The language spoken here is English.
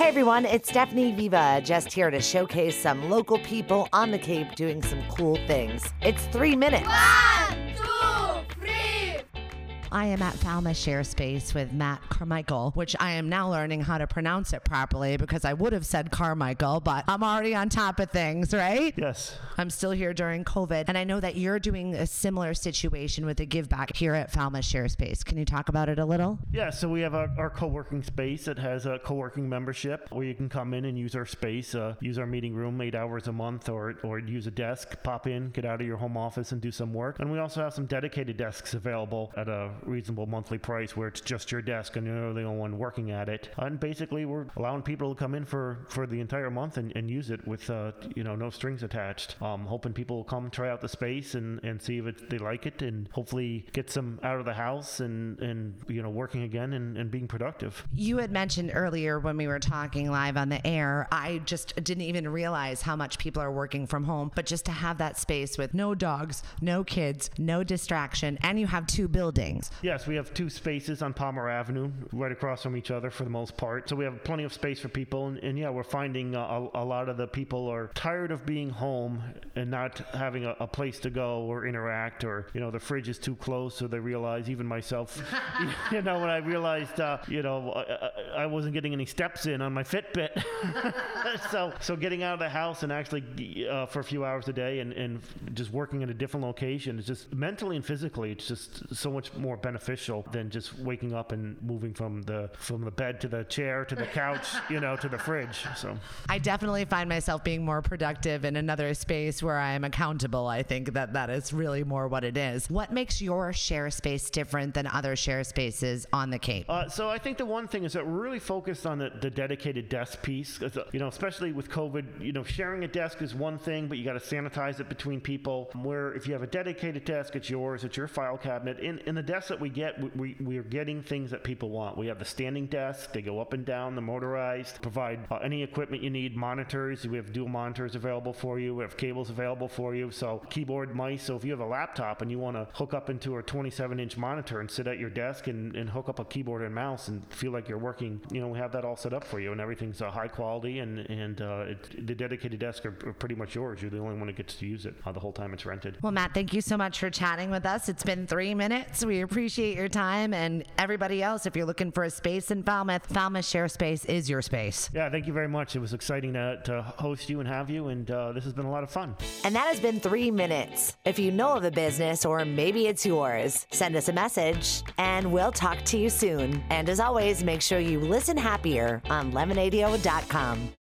Hey everyone, it's Stephanie Viva, just here to showcase some local people on the Cape doing some cool things. It's three minutes. One, two. I am at Falmouth Share Space with Matt Carmichael, which I am now learning how to pronounce it properly because I would have said Carmichael, but I'm already on top of things, right? Yes. I'm still here during COVID, and I know that you're doing a similar situation with a give back here at Falmouth Share Space. Can you talk about it a little? Yeah, so we have our, our co-working space that has a co-working membership where you can come in and use our space, uh, use our meeting room eight hours a month or, or use a desk, pop in, get out of your home office and do some work. And we also have some dedicated desks available at a reasonable monthly price where it's just your desk and you're the only one working at it. And basically we're allowing people to come in for, for the entire month and, and use it with, uh, you know, no strings attached. Um, hoping people will come try out the space and, and see if it, they like it and hopefully get some out of the house and, and you know, working again and, and being productive. You had mentioned earlier when we were talking live on the air, I just didn't even realize how much people are working from home. But just to have that space with no dogs, no kids, no distraction, and you have two buildings. Yes, we have two spaces on Palmer Avenue, right across from each other for the most part. So we have plenty of space for people, and, and yeah, we're finding uh, a, a lot of the people are tired of being home and not having a, a place to go or interact, or you know, the fridge is too close, so they realize. Even myself, you know, when I realized, uh, you know, I, I wasn't getting any steps in on my Fitbit, so so getting out of the house and actually uh, for a few hours a day and, and just working in a different location is just mentally and physically, it's just so much more beneficial than just waking up and moving from the from the bed to the chair to the couch, you know, to the fridge. So I definitely find myself being more productive in another space where I am accountable. I think that that is really more what it is. What makes your share space different than other share spaces on the Cape? Uh, so I think the one thing is that we're really focused on the, the dedicated desk piece. uh, You know, especially with COVID, you know, sharing a desk is one thing, but you got to sanitize it between people. Where if you have a dedicated desk, it's yours, it's your file cabinet. In, in the desks that we get, we, we, are getting things that people want. We have the standing desk, they go up and down, the motorized, provide uh, any equipment you need, monitors. We have dual monitors available for you, we have cables available for you. So, keyboard, mice. So, if you have a laptop and you want to hook up into a 27 inch monitor and sit at your desk and, and hook up a keyboard and mouse and feel like you're working, you know, we have that all set up for you and everything's uh, high quality and, and uh, it, the dedicated desks are, are pretty much yours. You're the only one that gets to use it uh, the whole time it's rented. Well, Matt, thank you so much for chatting with us. It's been three minutes. We appreciate your time. And everybody else, if you're looking for a space in Falmouth, Falmouth Share Space is your space. Yeah, thank you very much. It was exciting to, to host you and have you, and uh, this has been a lot of fun. And that has been three minutes. If you know of a business or maybe it's yours, send us a message and we'll talk to you soon. And as always, make sure you listen happier on lemonadio.com.